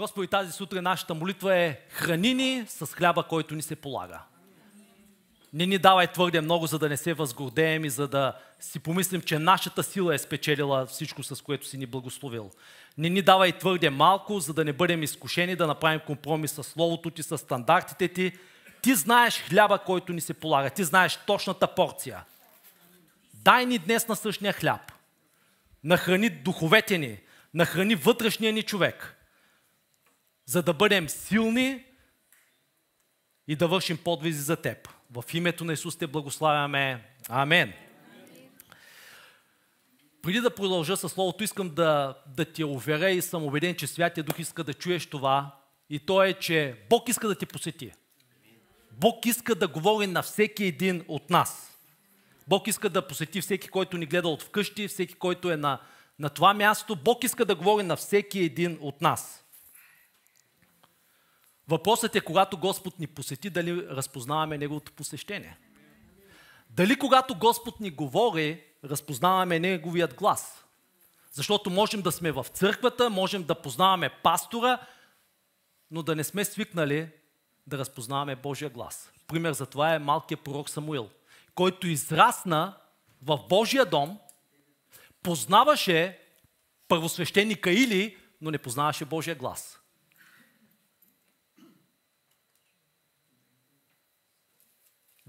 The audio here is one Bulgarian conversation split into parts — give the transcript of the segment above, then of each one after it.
Господи, тази сутрин нашата молитва е храни ни с хляба, който ни се полага. Не ни давай твърде много, за да не се възгордеем и за да си помислим, че нашата сила е спечелила всичко, с което си ни благословил. Не ни давай твърде малко, за да не бъдем изкушени да направим компромис с Словото ти, с стандартите ти. Ти знаеш хляба, който ни се полага. Ти знаеш точната порция. Дай ни днес на същия хляб. Нахрани духовете ни, нахрани вътрешния ни човек, за да бъдем силни и да вършим подвизи за Теб. В името на Исус те благославяме. Амен. Преди да продължа със Словото, искам да, да ти уверя и съм убеден, че Святия Дух иска да чуеш това. И то е, че Бог иска да те посети. Бог иска да говори на всеки един от нас. Бог иска да посети всеки, който ни гледа от вкъщи, всеки, който е на, на това място. Бог иска да говори на всеки един от нас. Въпросът е, когато Господ ни посети, дали разпознаваме Неговото посещение. Дали когато Господ ни говори, разпознаваме Неговият глас. Защото можем да сме в църквата, можем да познаваме пастора, но да не сме свикнали да разпознаваме Божия глас. Пример за това е малкият пророк Самуил, който израсна в Божия дом, познаваше първосвещеника Или, но не познаваше Божия глас.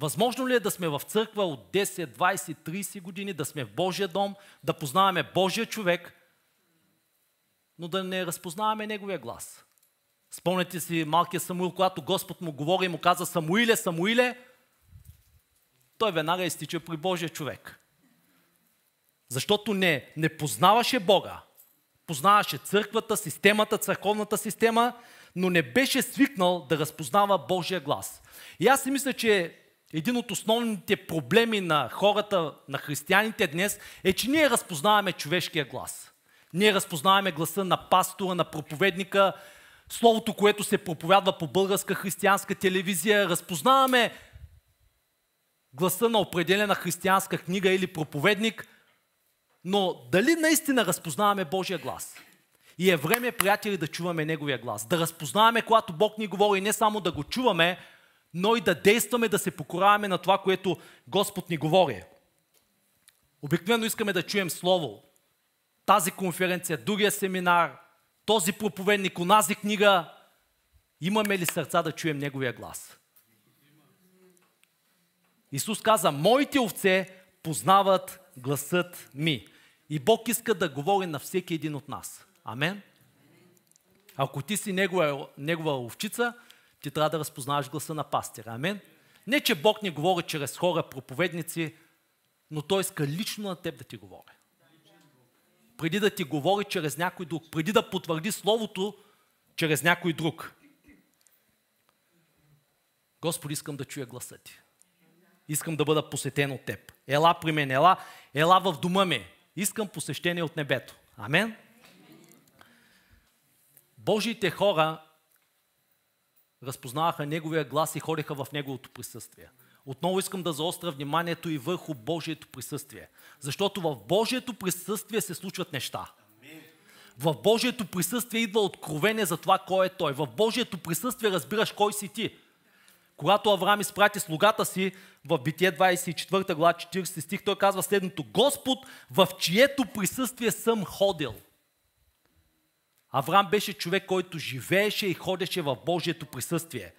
Възможно ли е да сме в църква от 10, 20, 30 години, да сме в Божия дом, да познаваме Божия човек, но да не разпознаваме Неговия глас? Спомняте си малкия Самуил, когато Господ му говори и му каза Самуиле, Самуиле, той веднага изтича при Божия човек. Защото не, не познаваше Бога. Познаваше църквата, системата, църковната система, но не беше свикнал да разпознава Божия глас. И аз си мисля, че един от основните проблеми на хората, на християните днес е, че ние разпознаваме човешкия глас. Ние разпознаваме гласа на пастора, на проповедника, словото, което се проповядва по българска християнска телевизия. Разпознаваме гласа на определена християнска книга или проповедник, но дали наистина разпознаваме Божия глас? И е време, приятели, да чуваме Неговия глас. Да разпознаваме, когато Бог ни говори, не само да го чуваме, но и да действаме, да се покораваме на това, което Господ ни говори. Обикновено искаме да чуем Слово. Тази конференция, другия семинар, този проповедник, онази книга. Имаме ли сърца да чуем Неговия глас? Исус каза, моите овце познават гласът ми. И Бог иска да говори на всеки един от нас. Амен? Ако ти си негова, негова овчица, ти трябва да разпознаваш гласа на пастира. Амен? Не, че Бог не говори чрез хора, проповедници, но Той иска лично на теб да ти говори. Преди да ти говори чрез някой друг, преди да потвърди Словото чрез някой друг. Господи, искам да чуя гласа ти. Искам да бъда посетен от теб. Ела при мен, ела, ела в дома ми. Искам посещение от небето. Амен? Божиите хора разпознаваха Неговия глас и ходеха в Неговото присъствие. Отново искам да заостря вниманието и върху Божието присъствие. Защото в Божието присъствие се случват неща. В Божието присъствие идва откровение за това кой е Той. В Божието присъствие разбираш кой си ти. Когато Авраам изпрати слугата си в Битие 24 глава 40 стих, той казва следното. Господ, в чието присъствие съм ходил – Авраам беше човек, който живееше и ходеше в Божието присъствие.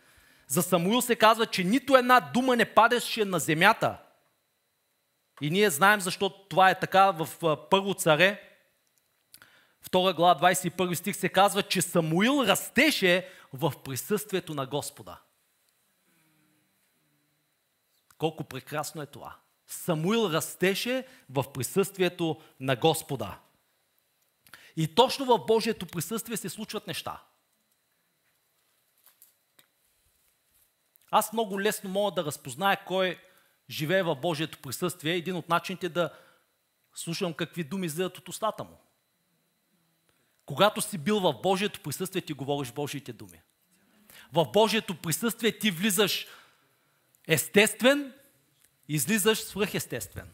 За Самуил се казва, че нито една дума не падеше на земята. И ние знаем защо това е така в Първо царе, 2 глава 21 стих се казва, че Самуил растеше в присъствието на Господа. Колко прекрасно е това. Самуил растеше в присъствието на Господа. И точно в Божието присъствие се случват неща. Аз много лесно мога да разпозная кой живее в Божието присъствие. Един от начините да слушам какви думи излизат от устата му. Когато си бил в Божието присъствие, ти говориш Божиите думи. В Божието присъствие ти влизаш естествен, излизаш свръхестествен.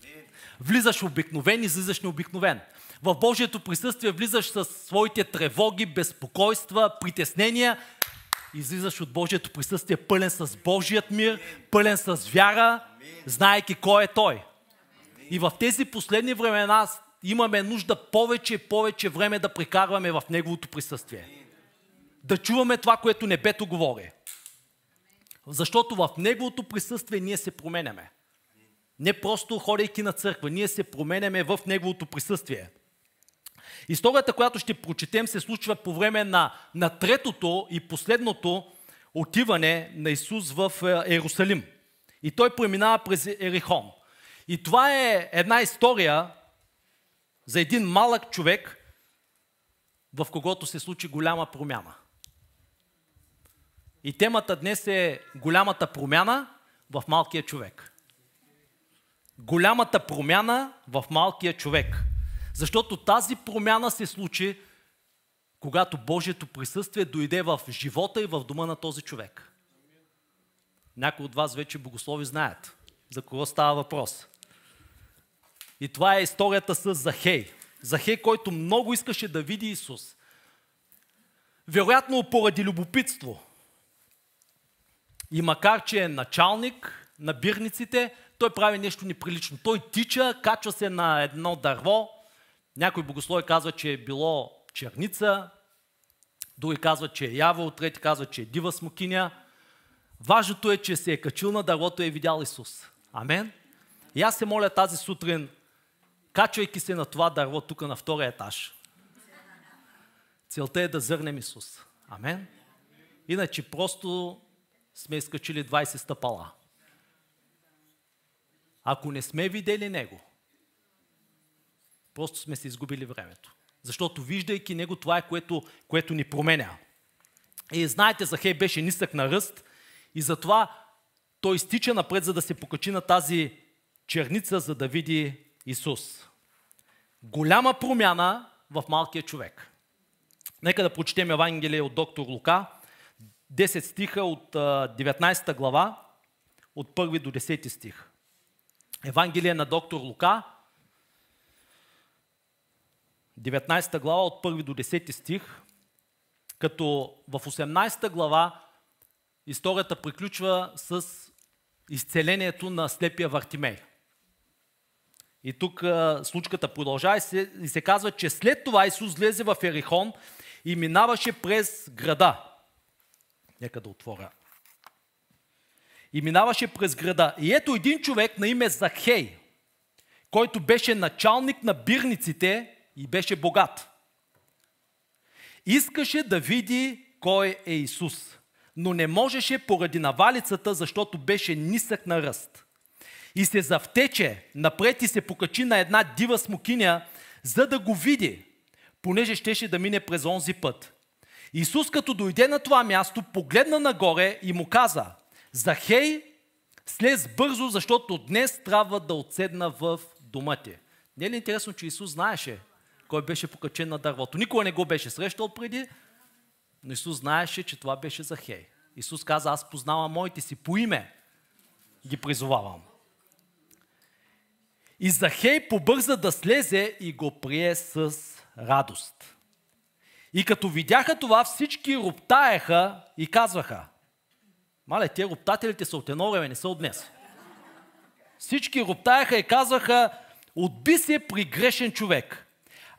Влизаш обикновен, излизаш необикновен. В Божието присъствие влизаш с своите тревоги, безпокойства, притеснения. Излизаш от Божието присъствие пълен с Божият мир, пълен с вяра, знаеки кой е Той. И в тези последни времена имаме нужда повече и повече време да прекарваме в Неговото присъствие. Да чуваме това, което небето говори. Защото в Неговото присъствие ние се променяме. Не просто ходейки на църква, ние се променяме в Неговото присъствие. Историята, която ще прочетем, се случва по време на, на третото и последното отиване на Исус в е, Иерусалим. И той преминава през Ерихон. И това е една история за един малък човек, в когото се случи голяма промяна. И темата днес е голямата промяна в малкия човек. Голямата промяна в малкия човек. Защото тази промяна се случи, когато Божието присъствие дойде в живота и в дома на този човек. Някои от вас вече богослови знаят за кого става въпрос. И това е историята с Захей. Захей, който много искаше да види Исус. Вероятно поради любопитство. И макар, че е началник на бирниците, той прави нещо неприлично. Той тича, качва се на едно дърво. Някой богослови казва, че е било черница, други казват, че е явол, трети казват, че е дива смокиня. Важното е, че се е качил на дървото и е видял Исус. Амен. И аз се моля тази сутрин качвайки се на това дърво тук на втория етаж. Целта е да зърнем Исус. Амен. Иначе просто сме изкачили 20 стъпала. Ако не сме видели Него, просто сме се изгубили времето. Защото виждайки Него, това е което, което ни променя. И знаете, Захей беше нисък на ръст и затова той изтича напред, за да се покачи на тази черница, за да види Исус. Голяма промяна в малкия човек. Нека да прочетем Евангелие от доктор Лука, 10 стиха от 19 глава, от 1 до 10 стих. Евангелие на доктор Лука, 19 глава от 1 до 10 стих, като в 18 глава историята приключва с изцелението на слепия Вартимей. И тук случката продължава и се, и се казва, че след това Исус влезе в Ерихон и минаваше през града. Нека да отворя. И минаваше през града. И ето един човек на име Захей, който беше началник на бирниците и беше богат. Искаше да види кой е Исус, но не можеше поради навалицата, защото беше нисък на ръст и се завтече напред и се покачи на една дива смокиня, за да го види, понеже щеше да мине през онзи път. Исус, като дойде на това място, погледна нагоре и му каза, Захей, слез бързо, защото днес трябва да отседна в дома ти. Не е ли интересно, че Исус знаеше кой беше покачен на дървото? Никога не го беше срещал преди, но Исус знаеше, че това беше Захей. Исус каза, аз познавам моите си по име, ги призовавам. И Захей побърза да слезе и го прие с радост. И като видяха това, всички роптаеха и казваха, мале, те роптателите са от едно време, не са от днес. Всички роптаеха и казваха, отби се при грешен човек.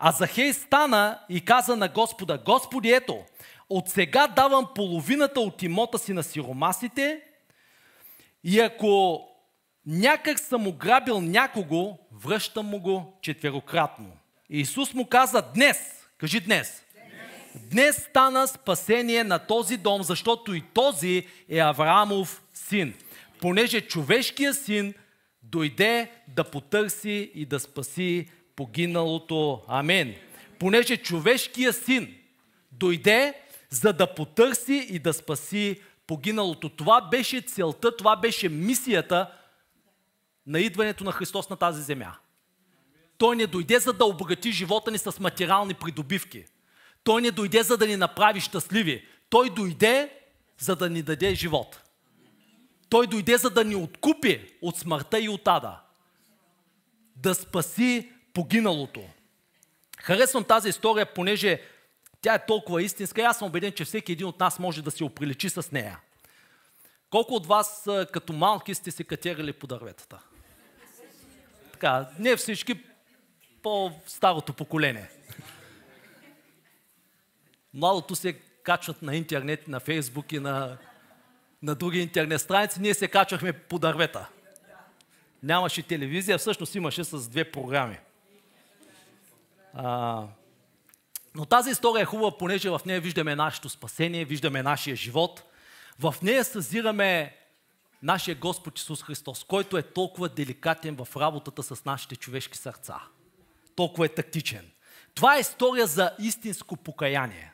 А Захей стана и каза на Господа, Господи, ето, от сега давам половината от имота си на сиромасите и ако някак съм ограбил някого, връщам му го четверократно. Исус му каза днес, кажи днес, днес, днес стана спасение на този дом, защото и този е Авраамов син. Понеже човешкият син дойде да потърси и да спаси погиналото. Амин. Понеже човешкият син дойде за да потърси и да спаси погиналото. Това беше целта, това беше мисията на идването на Христос на тази земя. Той не дойде за да обогати живота ни с материални придобивки. Той не дойде за да ни направи щастливи. Той дойде за да ни даде живот. Той дойде за да ни откупи от смъртта и от ада. Да спаси погиналото. Харесвам тази история, понеже тя е толкова истинска и аз съм убеден, че всеки един от нас може да се оприличи с нея. Колко от вас като малки сте се катерили по дърветата? Така, не всички, по-старото поколение. Младото се качват на интернет, на фейсбук и на, на други интернет страници. Ние се качвахме по дървета. Нямаше телевизия, всъщност имаше с две програми. А, но тази история е хубава, понеже в нея виждаме нашето спасение, виждаме нашия живот. В нея съзираме нашия Господ Исус Христос, който е толкова деликатен в работата с нашите човешки сърца. Толкова е тактичен. Това е история за истинско покаяние.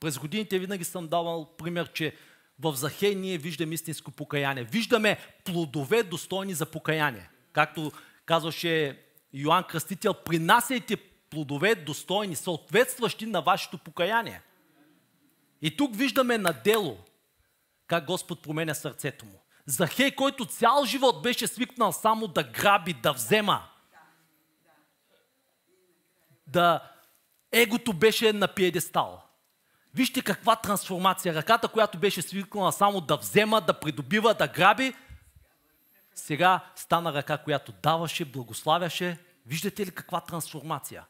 През годините винаги съм давал пример, че в Захей ние виждаме истинско покаяние. Виждаме плодове достойни за покаяние. Както казваше Йоанн Кръстител, принасяйте плодове достойни, съответстващи на вашето покаяние. И тук виждаме на дело как Господ променя сърцето му. Захей, който цял живот беше свикнал само да граби, да взема. Да егото беше на пиедестал. Вижте каква трансформация. Ръката, която беше свикнала само да взема, да придобива, да граби, сега стана ръка, която даваше, благославяше. Виждате ли каква трансформация?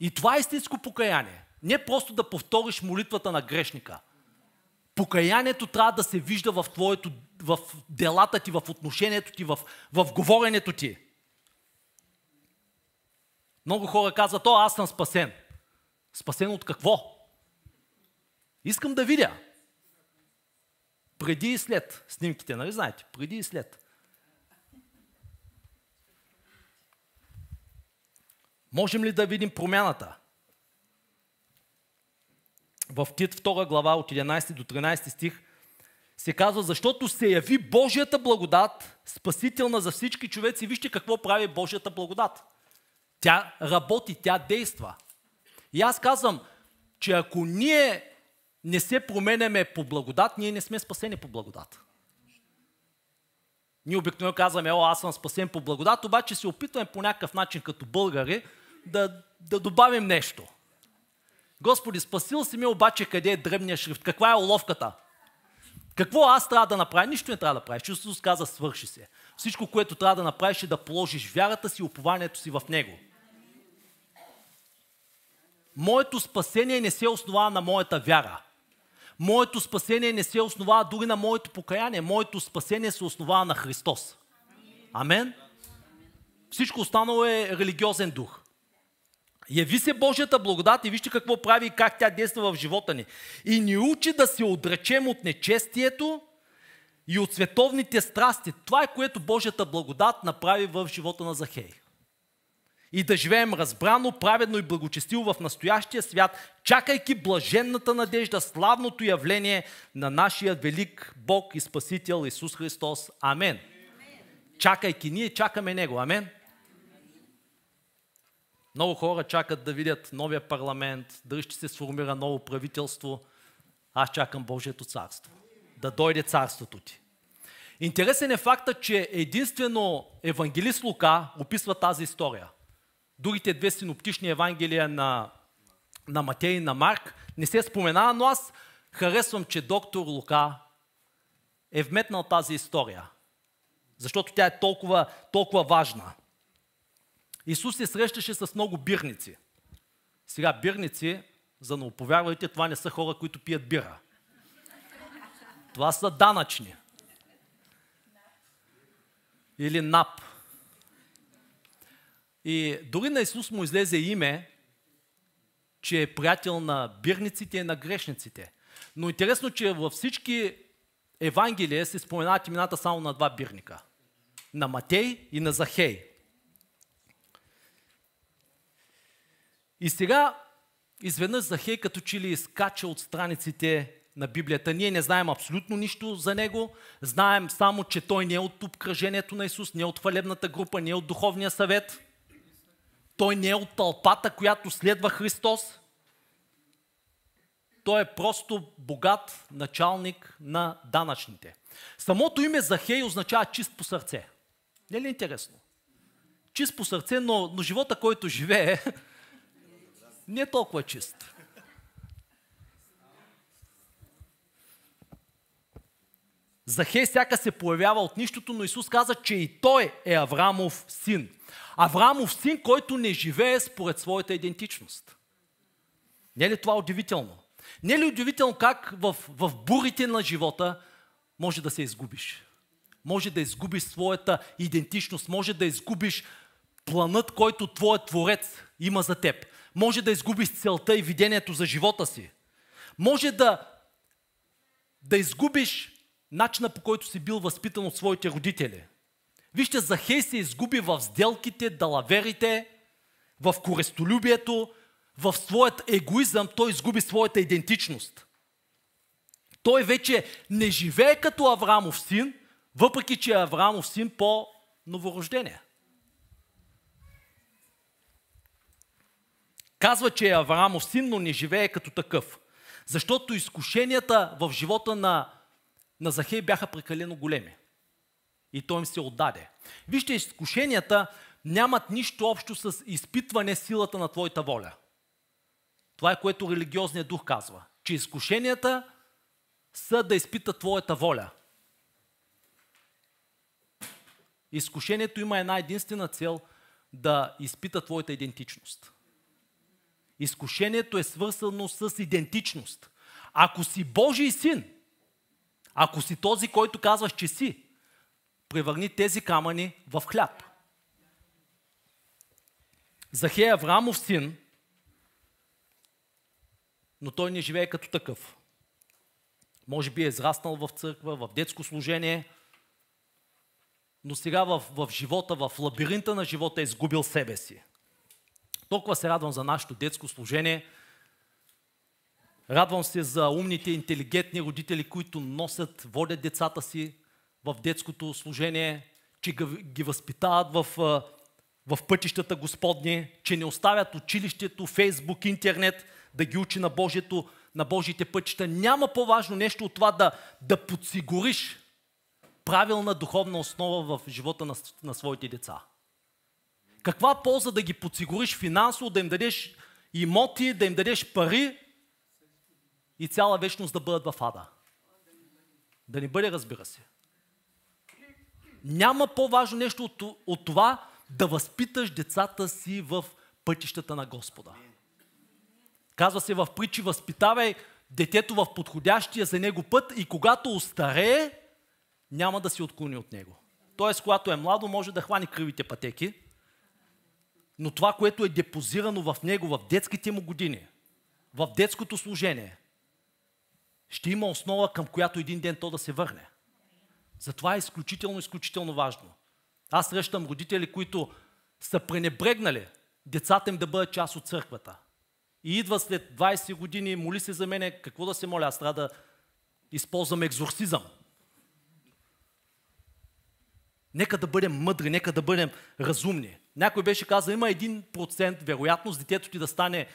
И това е истинско покаяние. Не просто да повториш молитвата на грешника. Покаянието трябва да се вижда в, твоето, в делата ти, в отношението ти, в, в говоренето ти. Много хора казват, о, аз съм спасен. Спасен от какво? Искам да видя. Преди и след снимките, нали знаете? Преди и след. Можем ли да видим промяната? В Тит 2 глава от 11 до 13 стих се казва, защото се яви Божията благодат, спасителна за всички човеци. Вижте какво прави Божията благодат. Тя работи, тя действа. И аз казвам, че ако ние не се променяме по благодат, ние не сме спасени по благодат. Ние обикновено казваме, о, аз съм спасен по благодат, обаче се опитваме по някакъв начин като българи да, да добавим нещо. Господи, спасил си ме, обаче къде е дребния шрифт? Каква е уловката? Какво аз трябва да направя? Нищо не трябва да правиш. Исус каза, свърши се. Всичко, което трябва да направиш е да положиш вярата си и упованието си в Него. Моето спасение не се основава на моята вяра. Моето спасение не се основава дори на моето покаяние. Моето спасение се основава на Христос. Амен? Всичко останало е религиозен дух. Яви се Божията благодат и вижте какво прави и как тя действа в живота ни. И ни учи да се отречем от нечестието и от световните страсти. Това е което Божията благодат направи в живота на Захей и да живеем разбрано, праведно и благочестиво в настоящия свят, чакайки блаженната надежда, славното явление на нашия велик Бог и Спасител Исус Христос. Амен. Чакайки, ние чакаме Него. Амен. Много хора чакат да видят новия парламент, дали ще се сформира ново правителство. Аз чакам Божието царство. Да дойде царството ти. Интересен е факта, че единствено евангелист Лука описва тази история. Другите две синоптични евангелия на, на Матей и на Марк не се споменава, но аз харесвам, че доктор Лука е вметнал тази история. Защото тя е толкова, толкова важна. Исус се срещаше с много бирници. Сега бирници, за да оповярвайте, това не са хора, които пият бира. Това са данъчни. Или НАП. И дори на Исус му излезе име, че е приятел на бирниците и на грешниците. Но интересно, че във всички Евангелия се споменават имената само на два бирника. На Матей и на Захей. И сега изведнъж Захей като че ли изкача от страниците на Библията. Ние не знаем абсолютно нищо за него. Знаем само, че той не е от обкръжението на Исус, не е от хвалебната група, не е от духовния съвет. Той не е от тълпата, която следва Христос. Той е просто богат началник на данъчните. Самото име Захей означава чист по сърце. Не е ли интересно? чист по сърце, но, но живота, който живее, не толкова чист. Захей сяка се появява от нищото, но Исус каза, че и той е Аврамов син. Аврамов син, който не живее според своята идентичност. Не е ли това удивително? Не е ли удивително как в, в бурите на живота може да се изгубиш? Може да изгубиш своята идентичност, може да изгубиш планът, който твоят творец има за теб. Може да изгубиш целта и видението за живота си. Може да, да изгубиш начина по който си бил възпитан от своите родители. Вижте, Захей се изгуби в сделките, далаверите, в корестолюбието, в своят егоизъм, той изгуби своята идентичност. Той вече не живее като Аврамов син, въпреки че е Аврамов син по новорождение. Казва, че е Аврамов син, но не живее като такъв. Защото изкушенията в живота на, на Захей бяха прекалено големи. И той им се отдаде. Вижте, изкушенията нямат нищо общо с изпитване силата на твоята воля. Това е което религиозният дух казва. Че изкушенията са да изпитат твоята воля. Изкушението има една единствена цел да изпита твоята идентичност. Изкушението е свързано с идентичност. Ако си Божий син, ако си този, който казваш, че си, превърни тези камъни в хляб. Захея Аврамов син, но той не живее като такъв. Може би е израснал в църква, в детско служение, но сега в, в живота, в лабиринта на живота е изгубил себе си. Толкова се радвам за нашето детско служение. Радвам се за умните, интелигентни родители, които носят, водят децата си в детското служение, че ги възпитават в, в пътищата Господни, че не оставят училището, Фейсбук, интернет да ги учи на, Божието, на Божиите пътища. Няма по-важно нещо от това да, да подсигуриш правилна духовна основа в живота на, на своите деца. Каква полза да ги подсигуриш финансово, да им дадеш имоти, да им дадеш пари и цяла вечност да бъдат в ада? Да не бъде, разбира се. Няма по-важно нещо от, от това да възпиташ децата си в пътищата на Господа. Казва се в притчи, възпитавай детето в подходящия за него път и когато остарее, няма да се отклони от него. Тоест, когато е младо, може да хвани кривите пътеки, но това, което е депозирано в него в детските му години, в детското служение, ще има основа, към която един ден то да се върне. Затова е изключително, изключително важно. Аз срещам родители, които са пренебрегнали децата им да бъдат част от църквата. И идва след 20 години, моли се за мене, какво да се моля, аз трябва да използвам екзорсизъм. Нека да бъдем мъдри, нека да бъдем разумни. Някой беше казал, има 1% вероятност детето ти да стане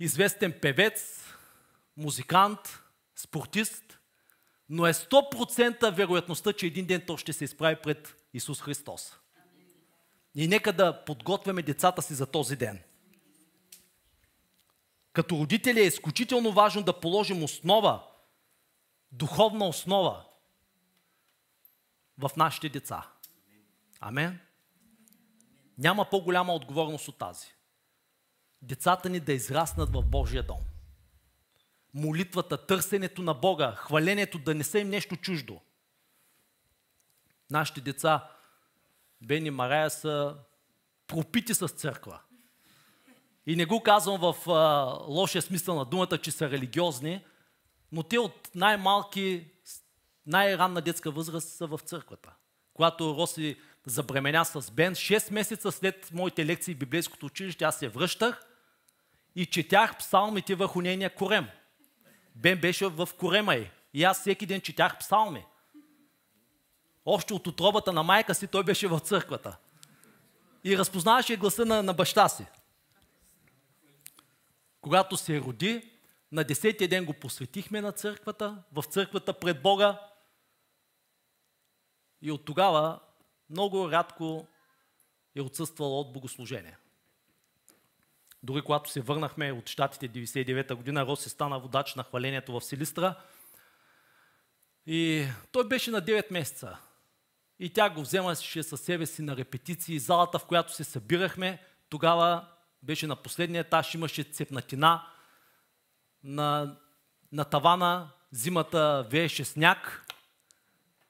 известен певец, музикант, спортист, но е 100% вероятността, че един ден то ще се изправи пред Исус Христос. И нека да подготвяме децата си за този ден. Като родители е изключително важно да положим основа, духовна основа в нашите деца. Амен. Няма по-голяма отговорност от тази. Децата ни да израснат в Божия дом. Молитвата, търсенето на Бога, хвалението да не са им нещо чуждо. Нашите деца, Бени Марая, са пропити с църква. И не го казвам в а, лошия смисъл на думата, че са религиозни, но те от най-малки, най-ранна детска възраст са в църквата. Когато Роси забременя с Бен, 6 месеца след моите лекции в библейското училище, аз се връщах и четях псалмите върху нейния корем. Бен беше в корема й. И аз всеки ден четях псалми. Още от отробата на майка си той беше в църквата. И разпознаваше гласа на, на баща си. Когато се роди, на десетия ден го посветихме на църквата, в църквата пред Бога. И от тогава много рядко е отсъствал от богослужение. Дори когато се върнахме от щатите 99-та година, Роси стана водач на хвалението в Силистра. И той беше на 9 месеца. И тя го вземаше със себе си на репетиции. Залата, в която се събирахме, тогава беше на последния етаж, имаше цепнатина. На, на тавана зимата вееше сняг.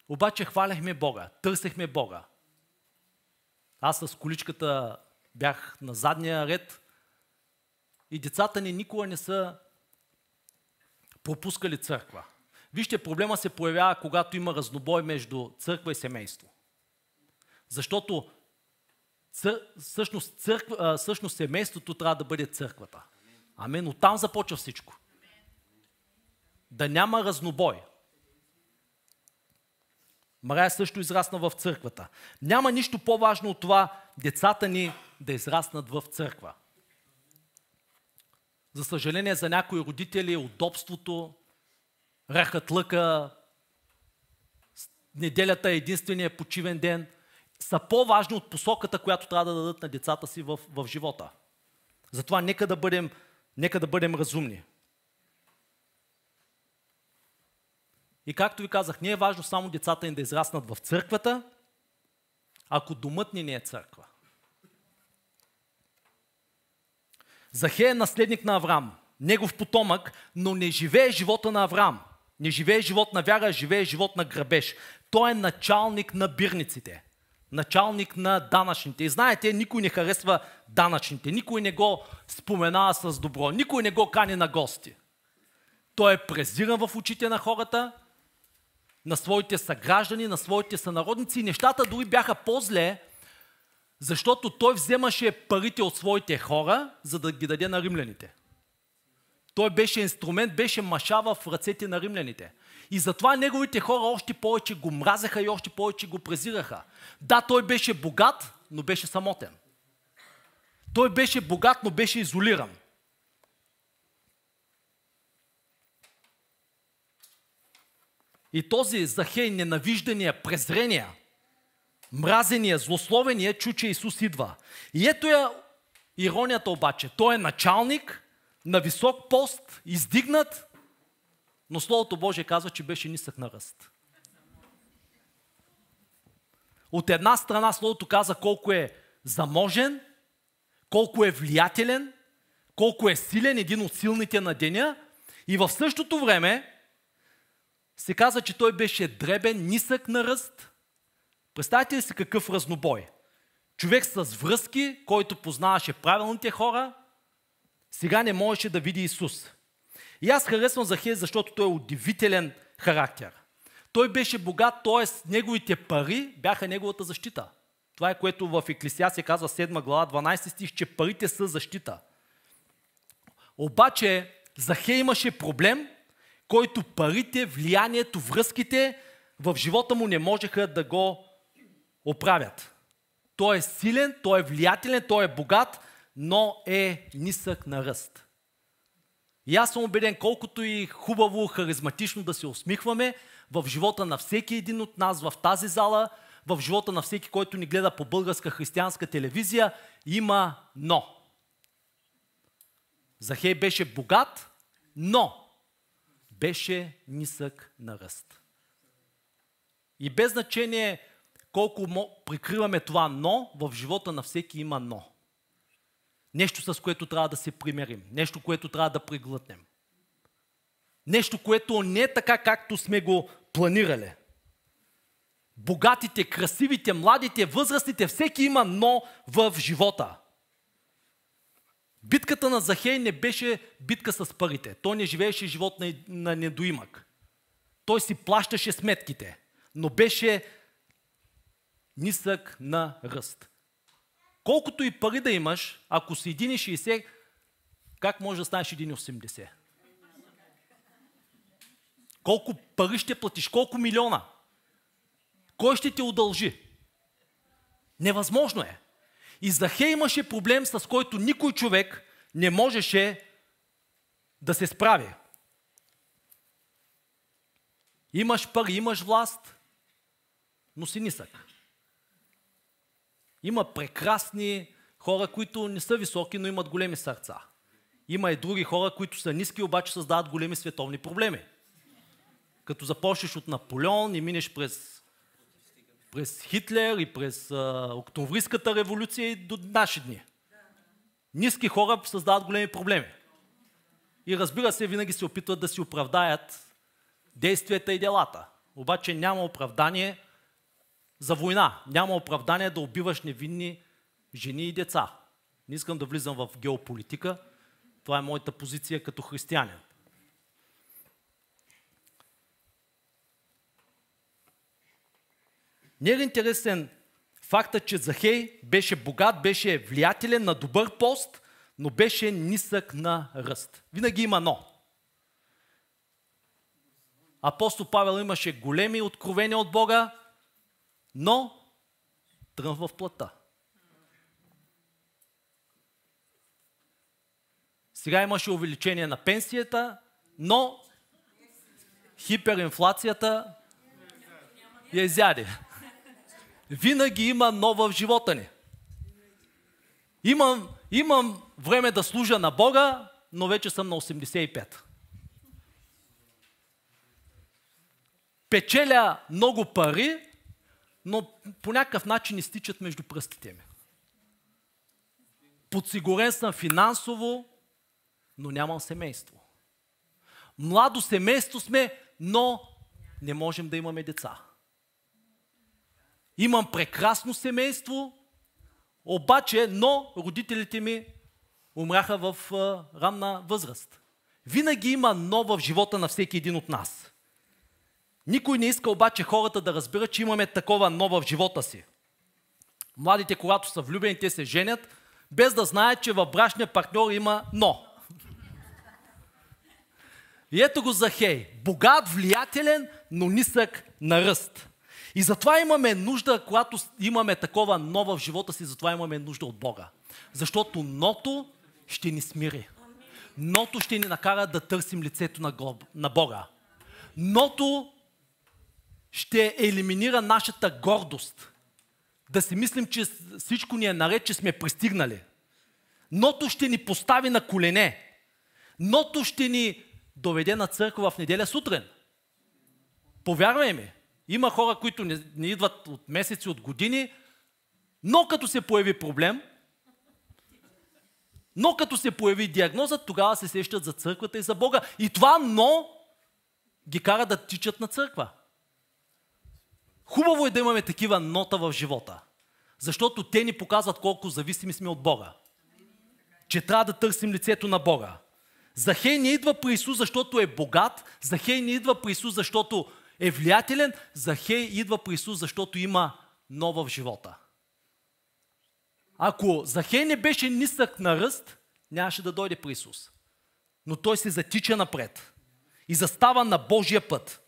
Обаче хваляхме Бога, търсехме Бога. Аз с количката бях на задния ред и децата ни никога не са пропускали църква. Вижте, проблема се появява, когато има разнобой между църква и семейство. Защото цър... всъщност, църква, всъщност семейството трябва да бъде църквата. Амен. Оттам започва всичко. Да няма разнобой. Мария също израсна в църквата. Няма нищо по-важно от това децата ни да израснат в църква. За съжаление за някои родители удобството, рахът лъка, неделята е единствения почивен ден, са по-важни от посоката, която трябва да дадат на децата си в, в живота. Затова нека да бъдем, нека да бъдем разумни. И както ви казах, не е важно само децата им да израснат в църквата, ако домът ни не е църква. Захе е наследник на Авраам, негов потомък, но не живее живота на Авраам. Не живее живот на вяра, живее живот на грабеж. Той е началник на бирниците. Началник на данъчните. И знаете, никой не харесва данъчните. Никой не го споменава с добро. Никой не го кани на гости. Той е презиран в очите на хората, на своите съграждани, на своите сънародници. И нещата дори бяха по-зле, защото той вземаше парите от своите хора, за да ги даде на римляните. Той беше инструмент, беше маша в ръцете на римляните. И затова неговите хора още повече го мразеха и още повече го презираха. Да, той беше богат, но беше самотен. Той беше богат, но беше изолиран. И този Захей, ненавиждания, презрения, мразения, злословения, чу, че Исус идва. И ето я иронията обаче. Той е началник на висок пост, издигнат, но Словото Божие казва, че беше нисък на ръст. От една страна Словото каза колко е заможен, колко е влиятелен, колко е силен, един от силните на деня. И в същото време се каза, че той беше дребен, нисък на ръст. Представете ли си какъв разнобой? Човек с връзки, който познаваше правилните хора, сега не можеше да види Исус. И аз харесвам Захей, защото той е удивителен характер. Той беше богат, т.е. неговите пари бяха неговата защита. Това е което в Еклисия се казва 7 глава 12 стих, че парите са защита. Обаче Захей имаше проблем, който парите, влиянието, връзките в живота му не можеха да го оправят. Той е силен, той е влиятелен, той е богат, но е нисък на ръст. И аз съм убеден, колкото и хубаво, харизматично да се усмихваме, в живота на всеки един от нас в тази зала, в живота на всеки, който ни гледа по българска християнска телевизия, има но. Захей беше богат, но беше нисък на ръст. И без значение колко прикриваме това но, в живота на всеки има но. Нещо, с което трябва да се примерим. Нещо, което трябва да приглътнем. Нещо, което не е така, както сме го планирали. Богатите, красивите, младите, възрастните, всеки има но в живота. Битката на Захей не беше битка с парите. Той не живееше живот на, на недоимък. Той си плащаше сметките, но беше нисък на ръст. Колкото и пари да имаш, ако си 1,60, как може да станеш 1,80? Колко пари ще платиш? Колко милиона? Кой ще те удължи? Невъзможно е. И Захей имаше проблем, с който никой човек не можеше да се справи. Имаш пари, имаш власт, но си нисък. Има прекрасни хора, които не са високи, но имат големи сърца. Има и други хора, които са ниски, обаче създават големи световни проблеми. Като започнеш от Наполеон и минеш през, през Хитлер и през а, Октомврийската революция и до наши дни. Ниски хора създават големи проблеми. И разбира се, винаги се опитват да си оправдаят действията и делата. Обаче няма оправдание за война. Няма оправдание да убиваш невинни жени и деца. Не искам да влизам в геополитика. Това е моята позиция като християнин. Не е интересен факта, че Захей беше богат, беше влиятелен на добър пост, но беше нисък на ръст. Винаги има но. Апостол Павел имаше големи откровения от Бога, но трън в плата. Сега имаше увеличение на пенсията, но хиперинфлацията я изяде. Винаги има нова в живота ни. Имам, имам време да служа на Бога, но вече съм на 85. Печеля много пари, но по някакъв начин изтичат между пръстите ми. Подсигурен съм финансово, но нямам семейство. Младо семейство сме, но не можем да имаме деца. Имам прекрасно семейство, обаче, но родителите ми умряха в ранна възраст. Винаги има но в живота на всеки един от нас. Никой не иска обаче хората да разберат, че имаме такова но в живота си. Младите, когато са влюбени, те се женят, без да знаят, че в брашния партньор има но. И ето го Захей. Богат, влиятелен, но нисък на ръст. И затова имаме нужда, когато имаме такова но в живота си, затова имаме нужда от Бога. Защото ното ще ни смири. Ното ще ни накара да търсим лицето на, на Бога. Ното ще елиминира нашата гордост. Да си мислим, че всичко ни е наред, че сме пристигнали. Ното ще ни постави на колене. Ното ще ни доведе на църква в неделя сутрин. Повярвай ми, има хора, които не, не идват от месеци, от години, но като се появи проблем, но като се появи диагноза, тогава се сещат за църквата и за Бога. И това но ги кара да тичат на църква. Хубаво е да имаме такива нота в живота, защото те ни показват колко зависими сме от Бога. Че трябва да търсим лицето на Бога. Захей не идва при Исус, защото е богат. Захей не идва при Исус, защото е влиятелен. Захей идва при Исус, защото има нова в живота. Ако Захей не беше нисък на ръст, нямаше да дойде при Исус. Но той се затича напред и застава на Божия път.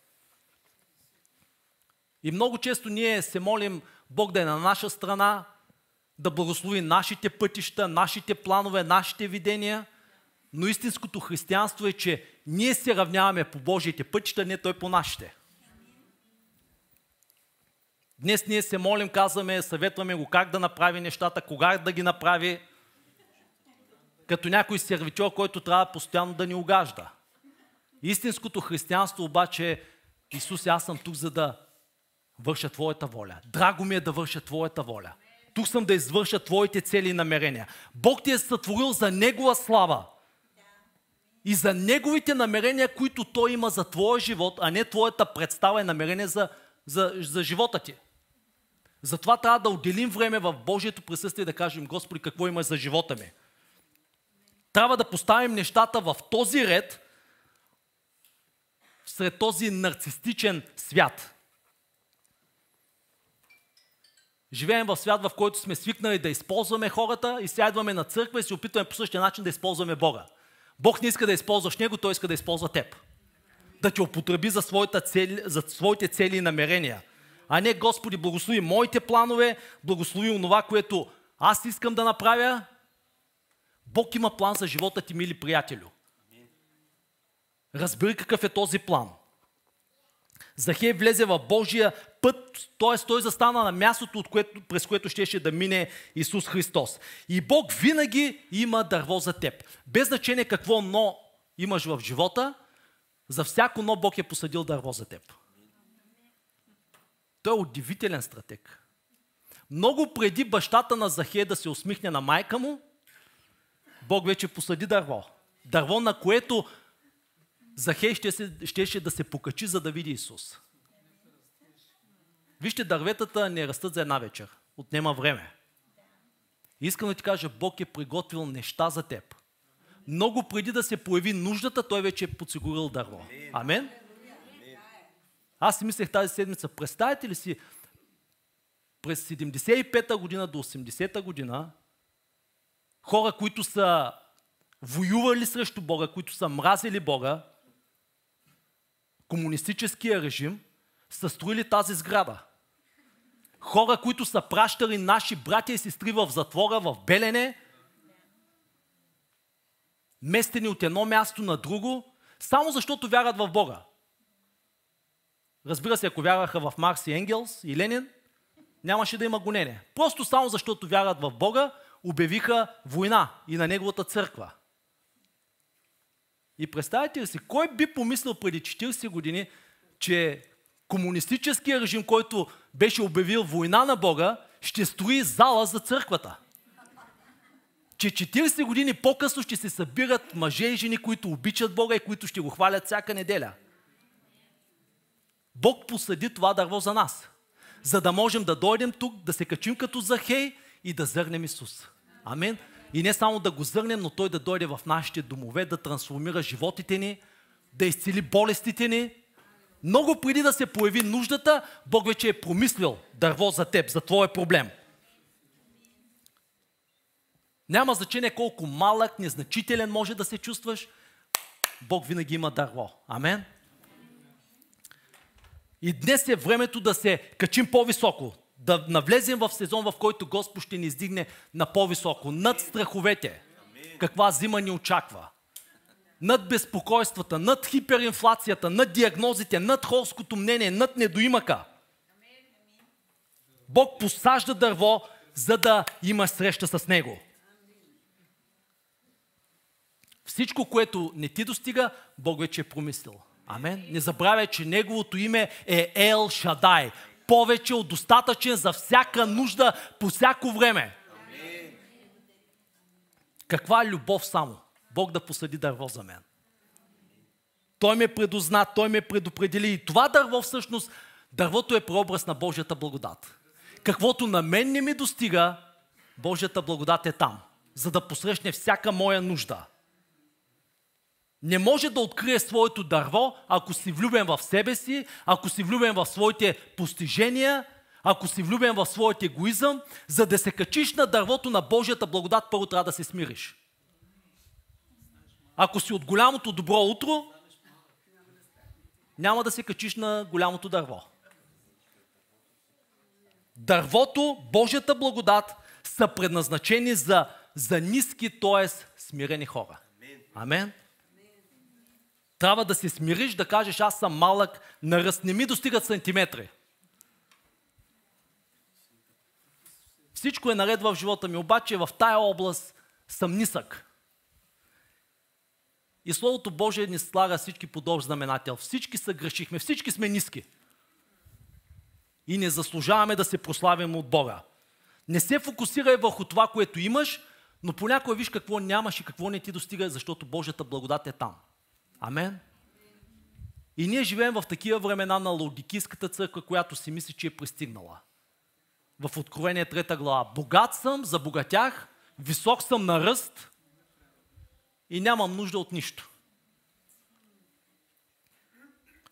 И много често ние се молим Бог да е на наша страна, да благослови нашите пътища, нашите планове, нашите видения. Но истинското християнство е, че ние се равняваме по Божиите пътища, не Той по нашите. Днес ние се молим, казваме, съветваме го как да направи нещата, кога да ги направи, като някой сервитьор, който трябва постоянно да ни огажда. Истинското християнство обаче е Исус, аз съм тук, за да върша Твоята воля. Драго ми е да върша Твоята воля. Тук съм да извърша Твоите цели и намерения. Бог ти е сътворил за Негова слава. И за Неговите намерения, които Той има за Твоя живот, а не Твоята представа и намерение за, за, за живота ти. Затова трябва да отделим време в Божието присъствие да кажем, Господи, какво има за живота ми. Трябва да поставим нещата в този ред, сред този нарцистичен свят. Живеем в свят, в който сме свикнали да използваме хората и сядваме на църква и се опитваме по същия начин да използваме Бога. Бог не иска да използваш Него, Той иска да използва теб. Да те употреби за, цели, за своите цели и намерения. А не, Господи, благослови моите планове, благослови онова, което аз искам да направя. Бог има план за живота ти, мили приятелю. Разбери какъв е този план. Захей влезе в Божия път, т.е. той застана на мястото, от което, през което щеше да мине Исус Христос. И Бог винаги има дърво за теб. Без значение какво но имаш в живота, за всяко но Бог е посадил дърво за теб. Той е удивителен стратег. Много преди бащата на Захей да се усмихне на майка му, Бог вече посади дърво. Дърво, на което Захей ще се, щеше да се покачи, за да види Исус. Вижте, дърветата не растат за една вечер. Отнема време. Искам да ти кажа, Бог е приготвил неща за теб. Много преди да се появи нуждата, Той вече е подсигурил дърво. Амен? Аз си мислех тази седмица, представете ли си, през 75-та година до 80-та година, хора, които са воювали срещу Бога, които са мразили Бога, комунистическия режим, са строили тази сграда. Хора, които са пращали наши братя и сестри в затвора в Белене, местени от едно място на друго, само защото вярват в Бога. Разбира се, ако вярваха в Марс и Енгелс и Ленин, нямаше да има гонение. Просто само защото вярват в Бога, обявиха война и на Неговата църква. И представете ли си, кой би помислил преди 40 години, че комунистическия режим, който беше обявил война на Бога, ще строи зала за църквата? Че 40 години по-късно ще се събират мъже и жени, които обичат Бога и които ще го хвалят всяка неделя. Бог посади това дърво за нас, за да можем да дойдем тук, да се качим като Захей и да зърнем Исус. Амин. И не само да го зърнем, но Той да дойде в нашите домове, да трансформира животите ни, да изцели болестите ни. Много преди да се появи нуждата, Бог вече е промислил дърво за теб, за твоя проблем. Няма значение колко малък, незначителен може да се чувстваш. Бог винаги има дърво. Амен. И днес е времето да се качим по-високо, да навлезем в сезон, в който Господ ще ни издигне на по-високо, над страховете. Каква зима ни очаква. Над безпокойствата, над хиперинфлацията, над диагнозите, над хорското мнение, над недоимъка. Бог посажда дърво, за да има среща с него. Всичко, което не ти достига, Бог вече е промислил. Амен. Не забравяй, че Неговото име е Ел Шадай. Повече от достатъчен за всяка нужда по всяко време. Каква е любов само? Бог да посади дърво за мен. Той ме предозна, Той ме предопредели. И това дърво всъщност, дървото е прообраз на Божията благодат. Каквото на мен не ми достига, Божията благодат е там, за да посрещне всяка моя нужда не може да открие своето дърво, ако си влюбен в себе си, ако си влюбен в своите постижения, ако си влюбен в своят егоизъм, за да се качиш на дървото на Божията благодат, първо трябва да се смириш. Ако си от голямото добро утро, няма да се качиш на голямото дърво. Дървото, Божията благодат са предназначени за, за ниски, т.е. смирени хора. Амен. Трябва да се смириш, да кажеш, аз съм малък, на не ми достигат сантиметри. Всичко е наред в живота ми, обаче в тая област съм нисък. И Словото Божие ни слага всички подобни знаменател. Всички са грешихме, всички сме ниски. И не заслужаваме да се прославим от Бога. Не се фокусирай върху това, което имаш, но понякога виж какво нямаш и какво не ти достига, защото Божията благодат е там. Амен. И ние живеем в такива времена на Лаудикийската църква, която си мисли, че е пристигнала. В Откровение 3 глава. Богат съм, забогатях, висок съм на ръст и нямам нужда от нищо.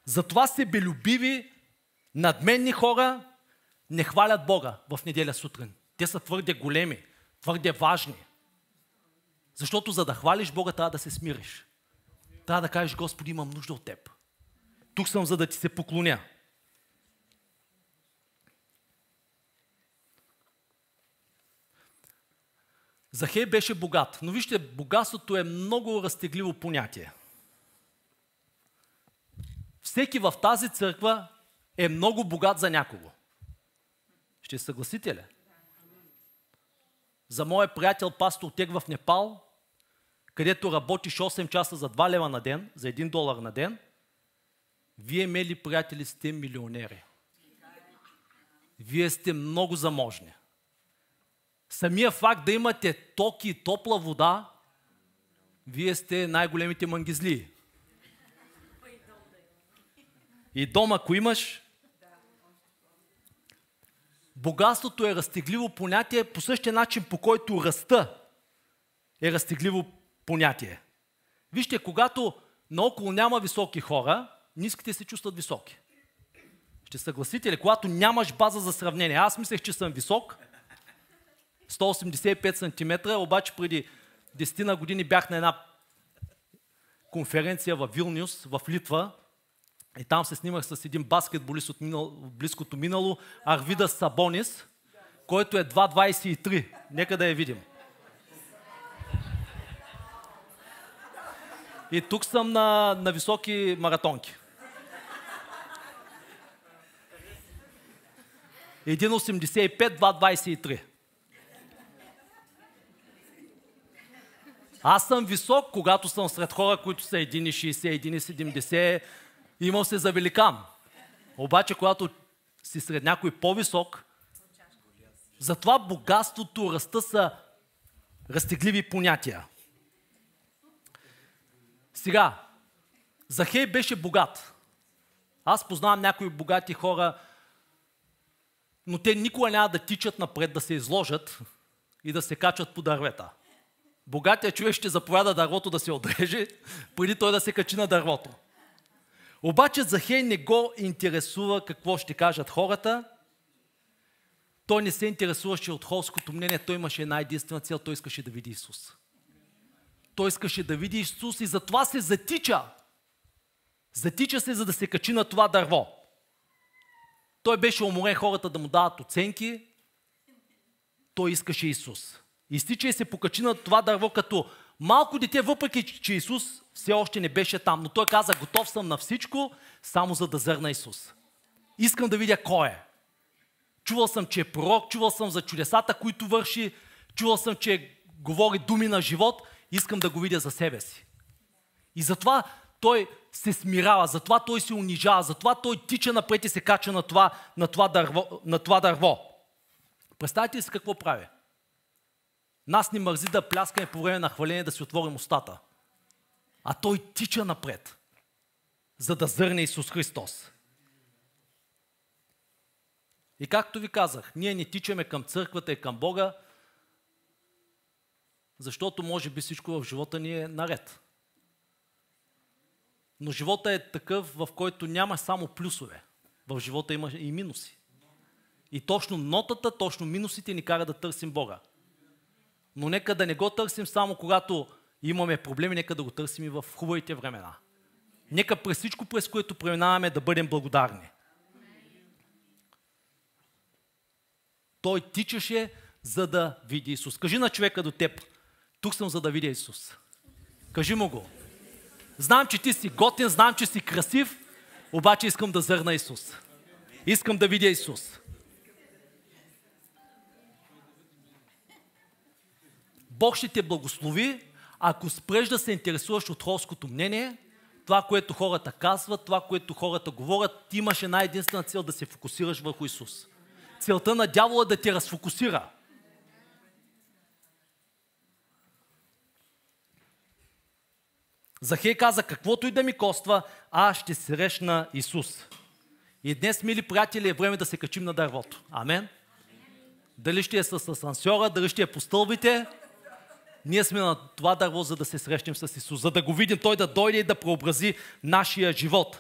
Затова себелюбиви, надменни хора не хвалят Бога в неделя сутрин. Те са твърде големи, твърде важни. Защото за да хвалиш Бога, трябва да се смириш трябва да кажеш, Господи, имам нужда от Теб. Тук съм, за да ти се поклоня. Захей беше богат, но вижте, богатството е много разтегливо понятие. всеки в тази църква е много богат за някого. Ще съгласите ли? За моят приятел пастор Тег в Непал, където работиш 8 часа за 2 лева на ден, за 1 долар на ден, вие, мели приятели, сте милионери. Вие сте много заможни. Самия факт да имате ток и топла вода, вие сте най-големите мангизли. И дом, ако имаш, богатството е разтегливо понятие по същия начин, по който ръста е разтегливо понятие. Вижте, когато наоколо няма високи хора, ниските се чувстват високи. Ще съгласите ли, когато нямаш база за сравнение? Аз мислех, че съм висок, 185 см, обаче преди 10 на години бях на една конференция в Вилнюс, в Литва, и там се снимах с един баскетболист от минало, близкото минало, Арвида Сабонис, който е 2,23. Нека да я видим. И тук съм на, на високи маратонки. 1,85, 2,23. Аз съм висок, когато съм сред хора, които са 1,60, 1,70. Имам се за великан. Обаче, когато си сред някой по-висок, затова богатството, ръста са разтегливи понятия. Сега, Захей беше богат. Аз познавам някои богати хора, но те никога няма да тичат напред, да се изложат и да се качат по дървета. Богатия човек ще заповяда дървото да се отреже, преди той да се качи на дървото. Обаче Захей не го интересува какво ще кажат хората. Той не се интересуваше от холското мнение, той имаше една единствена цел, той искаше да види Исус. Той искаше да види Исус и затова се затича. Затича се, за да се качи на това дърво. Той беше уморен хората да му дават оценки. Той искаше Исус. Изтича и се покачи на това дърво като малко дете, въпреки че Исус все още не беше там. Но той каза, готов съм на всичко, само за да зърна Исус. Искам да видя кой е. Чувал съм, че е пророк, чувал съм за чудесата, които върши, чувал съм, че говори думи на живот, искам да го видя за себе си. И затова той се смирава, затова той се унижава, затова той тича напред и се кача на това, на това, дърво, на това дърво. Представете ли си какво прави? Нас ни мързи да пляскаме по време на хваление, да си отворим устата. А той тича напред, за да зърне Исус Христос. И както ви казах, ние не тичаме към църквата и към Бога, защото може би всичко в живота ни е наред. Но живота е такъв, в който няма само плюсове. В живота има и минуси. И точно нотата, точно минусите ни кара да търсим Бога. Но нека да не го търсим само когато имаме проблеми, нека да го търсим и в хубавите времена. Нека през всичко, през което преминаваме, да бъдем благодарни. Той тичаше, за да види Исус. Кажи на човека до теб, тук съм, за да видя Исус. Кажи му го. Знам, че ти си готен, знам, че си красив, обаче искам да зърна Исус. Искам да видя Исус. Бог ще те благослови, ако спреш да се интересуваш от хорското мнение, това, което хората казват, това, което хората говорят, ти имаш една единствена цел да се фокусираш върху Исус. Целта на дявола е да те разфокусира. Захей каза, каквото и да ми коства, аз ще срещна Исус. И днес, мили приятели, е време да се качим на дървото. Амен. Дали ще е с асансьора, дали ще е по стълбите, ние сме на това дърво, за да се срещнем с Исус, за да го видим Той да дойде и да преобрази нашия живот.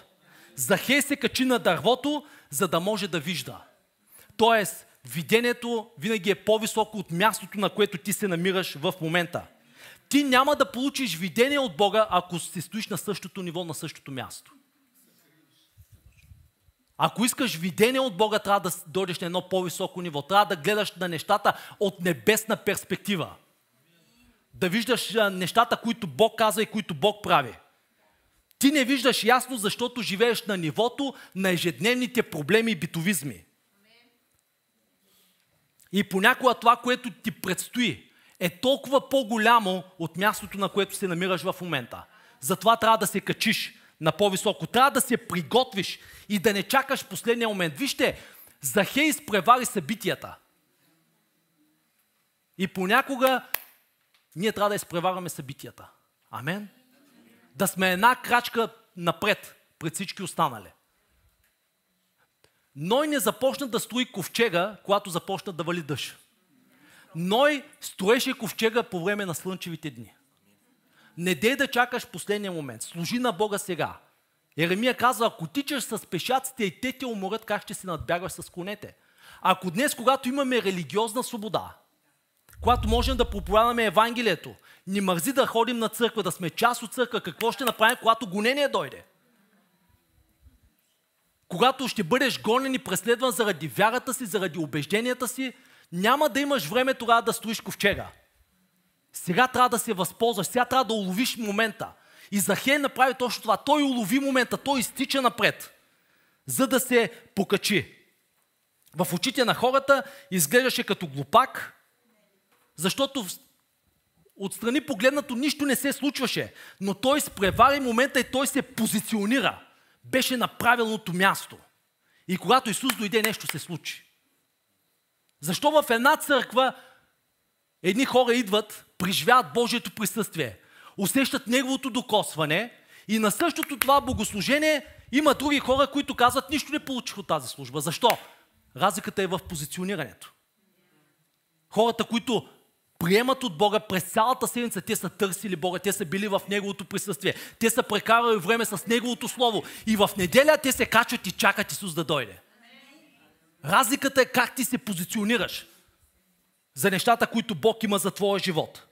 Захей се качи на дървото, за да може да вижда. Тоест, видението винаги е по-високо от мястото, на което ти се намираш в момента. Ти няма да получиш видение от Бога, ако си стоиш на същото ниво, на същото място. Ако искаш видение от Бога, трябва да дойдеш на едно по-високо ниво. Трябва да гледаш на нещата от небесна перспектива да виждаш нещата, които Бог казва и които Бог прави. Ти не виждаш ясно, защото живееш на нивото на ежедневните проблеми и битовизми. И понякога това, което ти предстои, е толкова по-голямо от мястото, на което се намираш в момента. Затова трябва да се качиш на по-високо. Трябва да се приготвиш и да не чакаш последния момент. Вижте, Захей изпревари събитията. И понякога ние трябва да изпреварваме събитията. Амен? Да сме една крачка напред пред всички останали. Ной не започна да строи ковчега, когато започна да вали дъжд. Ной строеше ковчега по време на слънчевите дни. Не дей да чакаш последния момент. Служи на Бога сега. Еремия казва, ако тичаш с пешаците и те те уморят, как ще се надбягаш с конете? Ако днес, когато имаме религиозна свобода, когато можем да проповядаме Евангелието, ни мързи да ходим на църква, да сме част от църква, какво ще направим, когато гонение дойде? Когато ще бъдеш гонен и преследван заради вярата си, заради убежденията си, няма да имаш време тогава да стоиш ковчега. Сега трябва да се възползваш, сега трябва да уловиш момента. И Захей направи точно това. Той улови момента, той изтича напред, за да се покачи. В очите на хората изглеждаше като глупак, защото отстрани погледнато нищо не се случваше, но той спревари момента и той се позиционира. Беше на правилното място. И когато Исус дойде, нещо се случи. Защо в една църква едни хора идват, преживяват Божието присъствие, усещат Неговото докосване и на същото това богослужение има други хора, които казват, нищо не получих от тази служба. Защо? Разликата е в позиционирането. Хората, които приемат от Бога през цялата седмица, те са търсили Бога, те са били в Неговото присъствие, те са прекарали време с Неговото Слово и в неделя те се качват и чакат Исус да дойде. Разликата е как ти се позиционираш за нещата, които Бог има за твоя живот.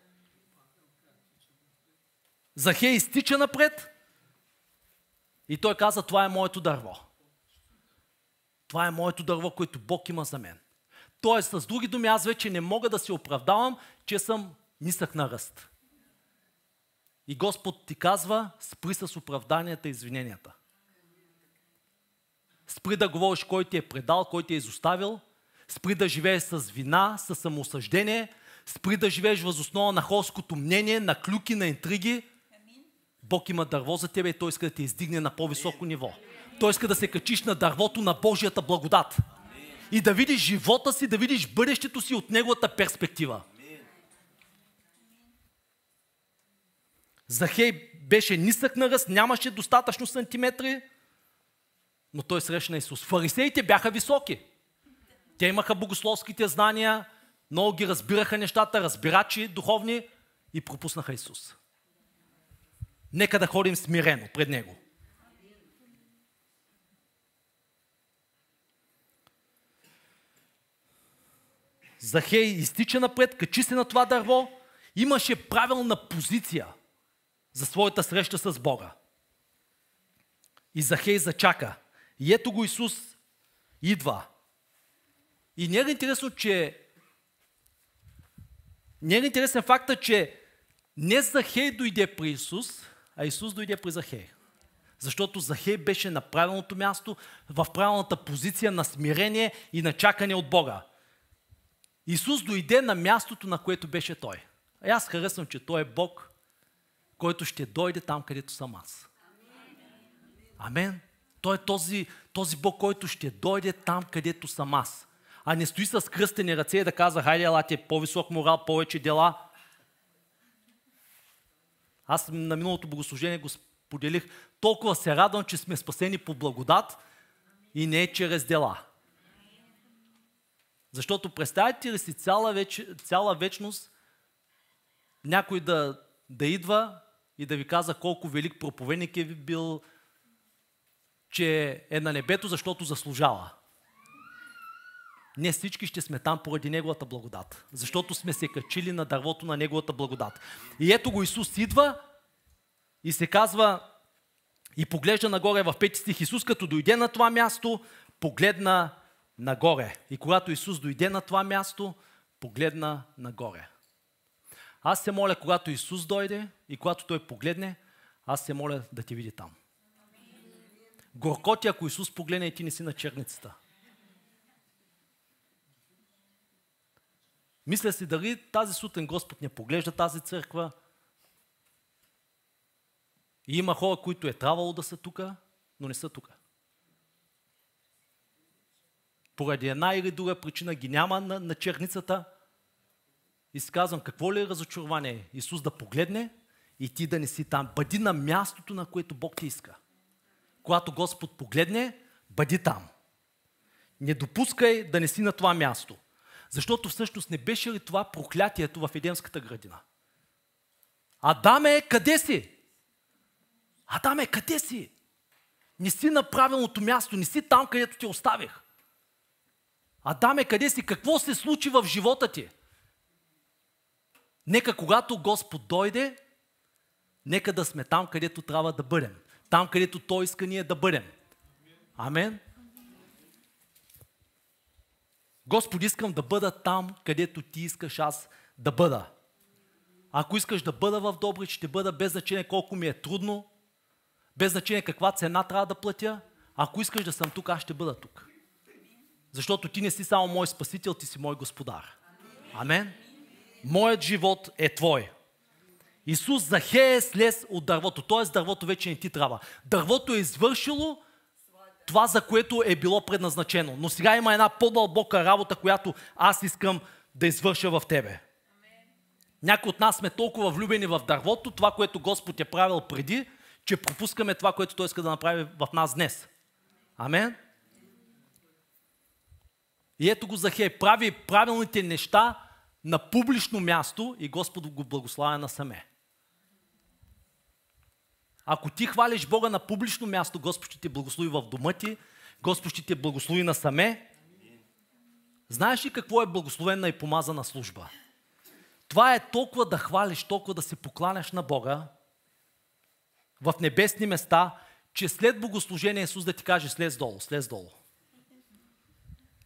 Захей изтича напред и той каза, това е моето дърво. Това е моето дърво, което Бог има за мен. Тоест, с други думи, аз вече не мога да се оправдавам, че съм нисък на ръст. И Господ ти казва, спри с оправданията и извиненията. Спри да говориш кой ти е предал, кой ти е изоставил. Спри да живееш с вина, с самоосъждение. Спри да живееш възоснова на хорското мнение, на клюки, на интриги. Бог има дърво за тебе и Той иска да те издигне на по-високо ниво. Той иска да се качиш на дървото на Божията благодат. И да видиш живота си, да видиш бъдещето си от неговата перспектива. Захей беше нисък на ръст, нямаше достатъчно сантиметри, но той срещна Исус. Фарисеите бяха високи. Те имаха богословските знания, много ги разбираха нещата, разбирачи духовни и пропуснаха Исус. Нека да ходим смирено пред Него. Захей изтича напред, качи се на това дърво, имаше правилна позиция за своята среща с Бога. И Захей зачака. И ето го Исус идва. И не е интересно, че не е интересен факта, че не Захей дойде при Исус, а Исус дойде при Захей. Защото Захей беше на правилното място, в правилната позиция на смирение и на чакане от Бога. Исус дойде на мястото, на което беше Той. А аз харесвам, че Той е Бог, който ще дойде там, където съм аз. Амен. Той е този, този Бог, който ще дойде там, където съм аз. А не стои с кръстени ръце и да казва, хайде, елате, по-висок морал, повече дела. Аз на миналото богослужение го споделих. Толкова се радвам, че сме спасени по благодат и не чрез дела. Защото представете ли си цяла, веч... цяла вечност някой да, да идва и да ви каза колко велик проповедник е бил, че е на небето, защото заслужава. Не всички ще сме там поради Неговата благодат. Защото сме се качили на дървото на Неговата благодат. И ето го Исус идва и се казва и поглежда нагоре в пети стих. Исус като дойде на това място, погледна нагоре. И когато Исус дойде на това място, погледна нагоре. Аз се моля, когато Исус дойде и когато Той погледне, аз се моля да те види там. Горко ти, ако Исус погледне и ти не си на черницата. Мисля си дали тази сутрин Господ не поглежда тази църква. И има хора, които е трябвало да са тук, но не са тук. Поради една или друга причина ги няма на, на черницата. И си казвам, какво ли е разочарование? Исус да погледне и ти да не си там. Бъди на мястото, на което Бог ти иска. Когато Господ погледне, бъди там. Не допускай да не си на това място. Защото всъщност не беше ли това проклятието в Едемската градина? Адаме, къде си? Адаме, къде си? Не си на правилното място, не си там, където те оставих. Адаме, къде си? Какво се случи в живота ти? Нека когато Господ дойде, нека да сме там, където трябва да бъдем. Там, където Той иска ние да бъдем. Амен. Господи, искам да бъда там, където Ти искаш аз да бъда. Ако искаш да бъда в Добрич, ще бъда без значение колко ми е трудно, без значение каква цена трябва да платя. Ако искаш да съм тук, аз ще бъда тук. Защото ти не си само мой спасител, ти си мой господар. Амен. Моят живот е твой. Исус Захея слез от дървото, т.е. дървото вече не ти трябва. Дървото е извършило това, за което е било предназначено. Но сега има една по-дълбока работа, която аз искам да извърша в тебе. Някои от нас сме толкова влюбени в дървото, това, което Господ е правил преди, че пропускаме това, което Той иска да направи в нас днес. Амен? И ето го Захей, прави правилните неща на публично място и Господ го благославя насаме. Ако ти хвалиш Бога на публично място, Господ ще те благослови в дома ти, Господ ще те благослови насаме. Знаеш ли какво е благословена и помазана служба? Това е толкова да хвалиш, толкова да се покланяш на Бога в небесни места, че след богослужение Исус да ти каже слез долу, слез долу.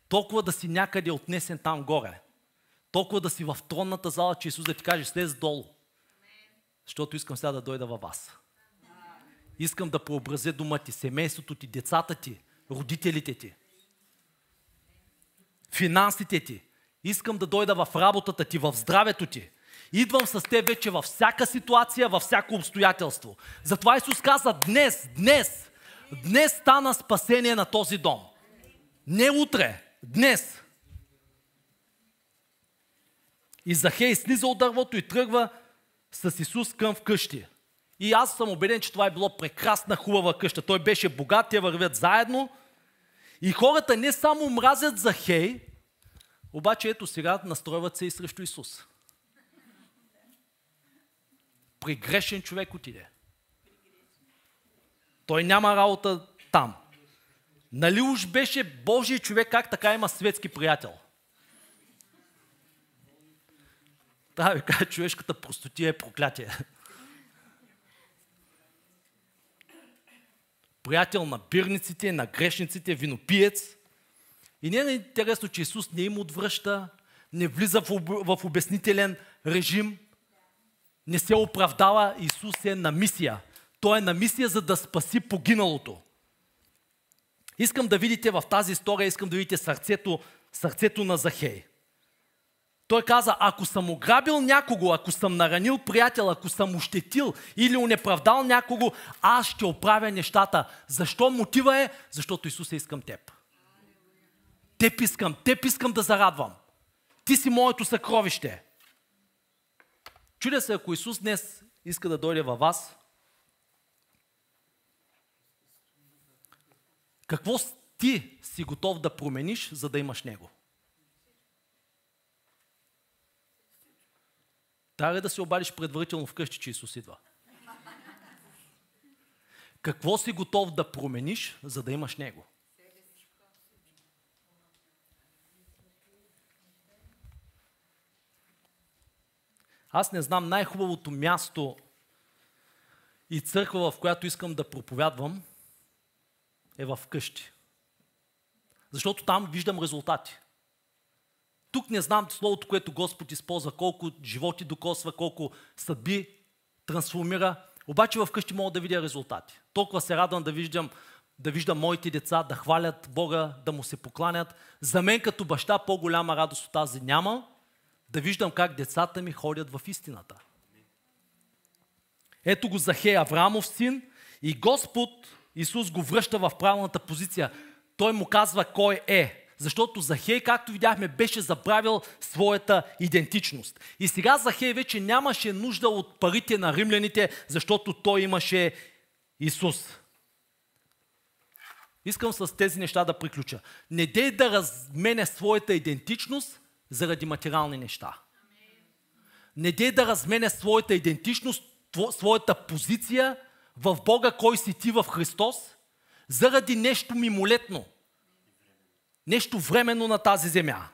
Толкова да си някъде отнесен там горе. Толкова да си в тронната зала, че Исус да ти каже слез долу. Защото искам сега да дойда във вас. Искам да преобразя дома ти, семейството ти, децата ти, родителите ти, финансите ти. Искам да дойда в работата ти, в здравето ти. Идвам с теб вече във всяка ситуация, във всяко обстоятелство. Затова Исус каза днес, днес, днес стана спасение на този дом. Не утре, днес. И Захей слиза от дървото и тръгва с Исус към вкъщи. И аз съм убеден, че това е било прекрасна, хубава къща. Той беше богат, те вървят заедно. И хората не само мразят Захей, обаче ето сега настройват се и срещу Исус. При грешен човек отиде. Той няма работа там. Нали уж беше Божий човек, как така има светски приятел? Трябва да човешката простотия е проклятие. Приятел на бирниците, на грешниците, винопиец. И не е интересно, че Исус не им отвръща, не влиза в, обяснителен режим, не се оправдава. Исус е на мисия. Той е на мисия, за да спаси погиналото. Искам да видите в тази история, искам да видите сърцето, сърцето на Захей. Той каза, ако съм ограбил някого, ако съм наранил приятел, ако съм ощетил или унеправдал някого, аз ще оправя нещата. Защо мотива е? Защото Исус е искам теб. Теб искам, теб искам да зарадвам. Ти си моето съкровище. Чудя се, ако Исус днес иска да дойде във вас, какво ти си готов да промениш, за да имаш Него? Трябва да се обадиш предварително вкъщи, че Исус идва? Какво си готов да промениш, за да имаш Него? Аз не знам най-хубавото място и църква, в която искам да проповядвам, е в къщи. Защото там виждам резултати. Тук не знам словото, което Господ използва, колко животи докосва, колко съдби трансформира. Обаче вкъщи мога да видя резултати. Толкова се радвам да виждам, да виждам моите деца да хвалят Бога, да му се покланят. За мен като баща по-голяма радост от тази няма, да виждам как децата ми ходят в истината. Ето го Захей, Авраамов син, и Господ Исус го връща в правилната позиция. Той му казва кой е. Защото Захей, както видяхме, беше забравил своята идентичност. И сега Захей вече нямаше нужда от парите на римляните, защото той имаше Исус. Искам с тези неща да приключа. Не дей да размене своята идентичност заради материални неща. Не дей да размене своята идентичност, своята позиция в Бога, кой си ти в Христос, заради нещо мимолетно. Нещо временно на тази земя.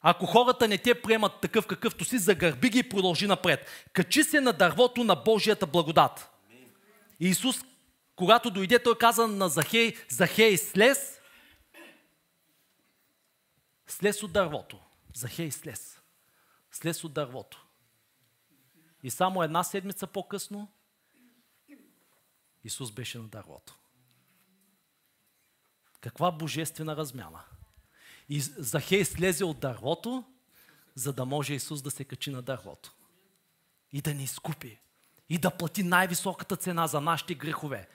Ако хората не те приемат такъв какъвто си, загърби ги и продължи напред. Качи се на дървото на Божията благодат. Исус, когато дойде, той каза на Захей, Захей, слез, слез от дървото. Захей, слез. Слез от дървото. И само една седмица по-късно Исус беше на дървото. Каква божествена размяна. И Захей слезе от дървото, за да може Исус да се качи на дървото. И да ни изкупи. И да плати най-високата цена за нашите грехове.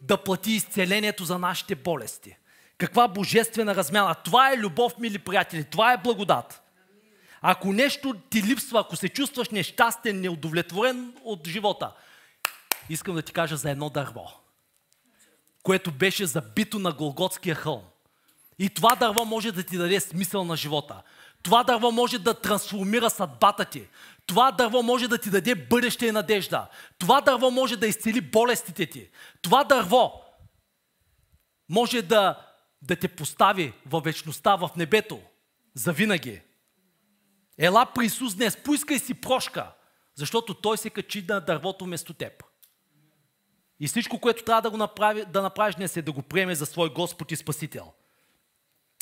Да плати изцелението за нашите болести. Каква божествена размяна. Това е любов, мили приятели. Това е благодат. Ако нещо ти липсва, ако се чувстваш нещастен, неудовлетворен от живота, искам да ти кажа за едно дърво, което беше забито на Голготския хълм. И това дърво може да ти даде смисъл на живота. Това дърво може да трансформира съдбата ти. Това дърво може да ти даде бъдеще и надежда. Това дърво може да изцели болестите ти. Това дърво може да, да те постави във вечността, в небето, за винаги. Ела при Исус днес, поискай си прошка, защото Той се качи на дървото вместо теб. И всичко, което трябва да, го направи, да направиш днес е да го приеме за свой Господ и Спасител.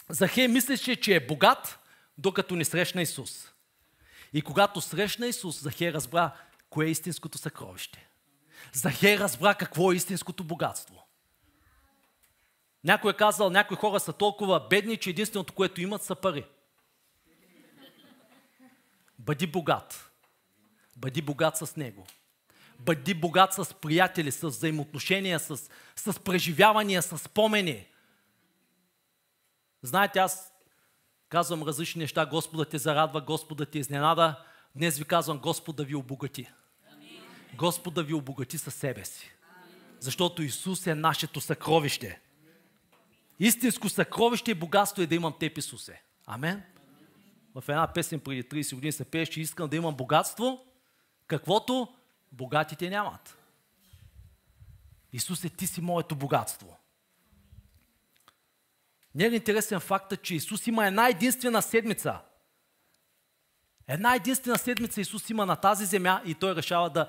Захей мислеше, че е богат, докато не срещна Исус. И когато срещна Исус, Захей разбра кое е истинското съкровище. Захей разбра какво е истинското богатство. Някой е казал, някои хора са толкова бедни, че единственото, което имат, са пари. Бъди богат. Бъди богат с Него. Бъди богат с приятели, с взаимоотношения, с, с преживявания, с спомени. Знаете, аз казвам различни неща. Господа те зарадва, Господа те изненада. Днес ви казвам, Господ да ви обогати. Господ да ви обогати със себе си. Защото Исус е нашето съкровище. Истинско съкровище и богатство е да имам теб, Исусе. Амен в една песен преди 30 години се пее, че искам да имам богатство, каквото богатите нямат. Исус е ти си моето богатство. Не е интересен факт, че Исус има една единствена седмица. Една единствена седмица Исус има на тази земя и той решава да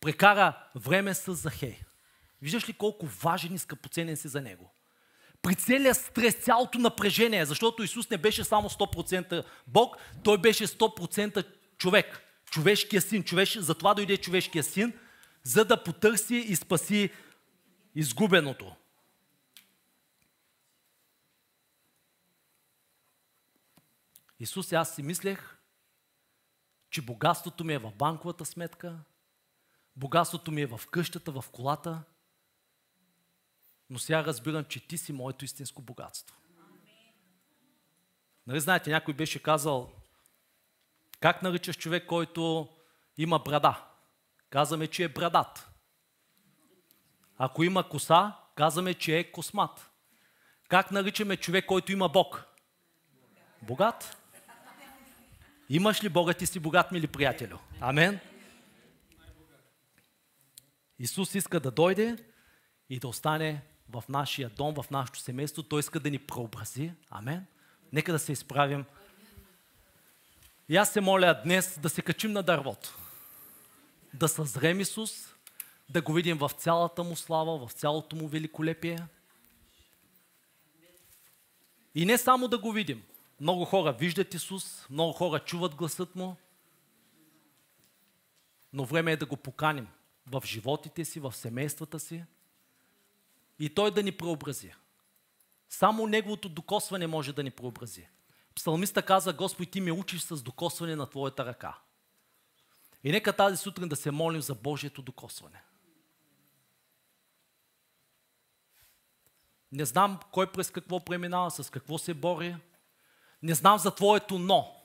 прекара време с Захей. Виждаш ли колко важен и скъпоценен си за него? при целия стрес, цялото напрежение, защото Исус не беше само 100% Бог, той беше 100% човек. Човешкия син. Човеш... Затова дойде човешкия син, за да потърси и спаси изгубеното. Исус, аз си мислех, че богатството ми е в банковата сметка, богатството ми е в къщата, в колата, но сега разбирам, че ти си моето истинско богатство. Нали знаете, някой беше казал, как наричаш човек, който има брада? Казваме, че е брадат. Ако има коса, казваме, че е космат. Как наричаме човек, който има Бог? Богат. Имаш ли Бога, ти си богат, мили приятелю? Амен. Исус иска да дойде и да остане в нашия дом, в нашето семейство. Той иска да ни преобрази. Амен. Нека да се изправим. И аз се моля днес да се качим на дървото. Да съзрем Исус, да го видим в цялата му слава, в цялото му великолепие. И не само да го видим. Много хора виждат Исус, много хора чуват гласът му, но време е да го поканим в животите си, в семействата си и Той да ни преобрази. Само Неговото докосване може да ни преобрази. Псалмиста каза, Господи, Ти ме учиш с докосване на Твоята ръка. И нека тази сутрин да се молим за Божието докосване. Не знам кой през какво преминава, с какво се бори. Не знам за Твоето но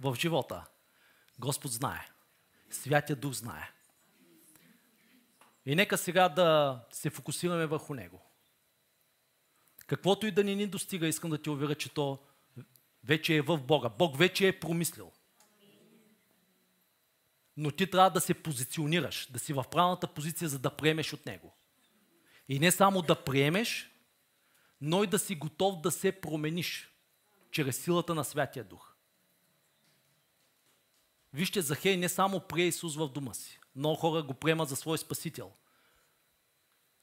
в живота. Господ знае. Святия Дух знае. И нека сега да се фокусираме върху Него. Каквото и да ни ни достига, искам да ти уверя, че то вече е в Бога. Бог вече е промислил. Но ти трябва да се позиционираш, да си в правилната позиция, за да приемеш от Него. И не само да приемеш, но и да си готов да се промениш чрез силата на Святия Дух. Вижте, Захей не само прие Исус в дома си. Много хора го приемат за свой спасител.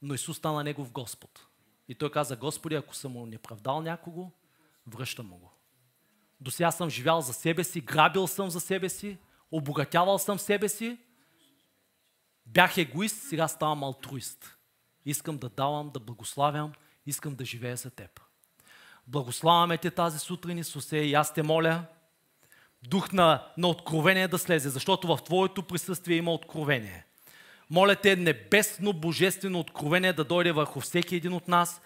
Но Исус стана негов Господ. И той каза, Господи, ако съм му неправдал някого, връщам му го. До сега съм живял за себе си, грабил съм за себе си, обогатявал съм себе си, бях егоист, сега ставам алтруист. Искам да давам, да благославям, искам да живея за теб. Благославяме те тази сутрин, Исусе, и аз те моля, дух на, на откровение да слезе, защото в Твоето присъствие има откровение. Моля те, небесно, божествено откровение да дойде върху всеки един от нас.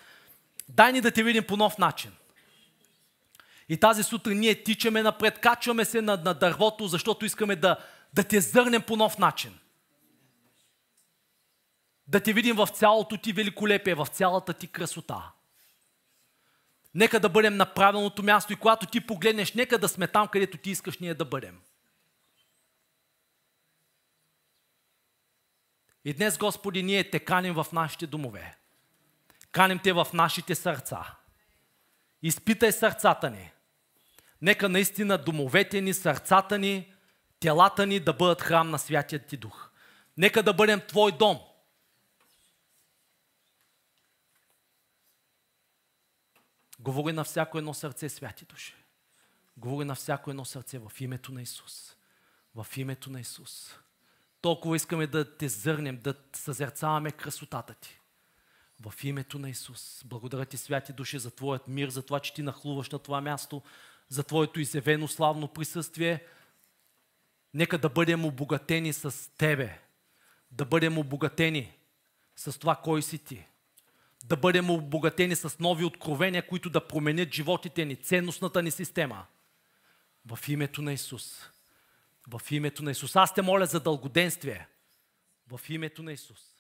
Дай ни да те видим по нов начин. И тази сутрин ние тичаме напред, качваме се на, на дървото, защото искаме да, да те зърнем по нов начин. Да те видим в цялото ти великолепие, в цялата ти красота. Нека да бъдем на правилното място и когато ти погледнеш, нека да сме там, където ти искаш ние да бъдем. И днес, Господи, ние те каним в нашите домове. Каним те в нашите сърца. Изпитай сърцата ни. Нека наистина домовете ни, сърцата ни, телата ни да бъдат храм на Святия Ти Дух. Нека да бъдем Твой дом – Говори на всяко едно сърце, святи души. Говори на всяко едно сърце в името на Исус. В името на Исус. Толкова искаме да те зърнем, да съзерцаваме красотата ти. В името на Исус. Благодаря ти, святи души, за Твоят мир, за това, че ти нахлуваш на това място, за Твоето изявено славно присъствие. Нека да бъдем обогатени с Тебе. Да бъдем обогатени с това, кой си Ти да бъдем обогатени с нови откровения, които да променят животите ни, ценностната ни система. В името на Исус. В името на Исус. Аз те моля за дългоденствие. В името на Исус.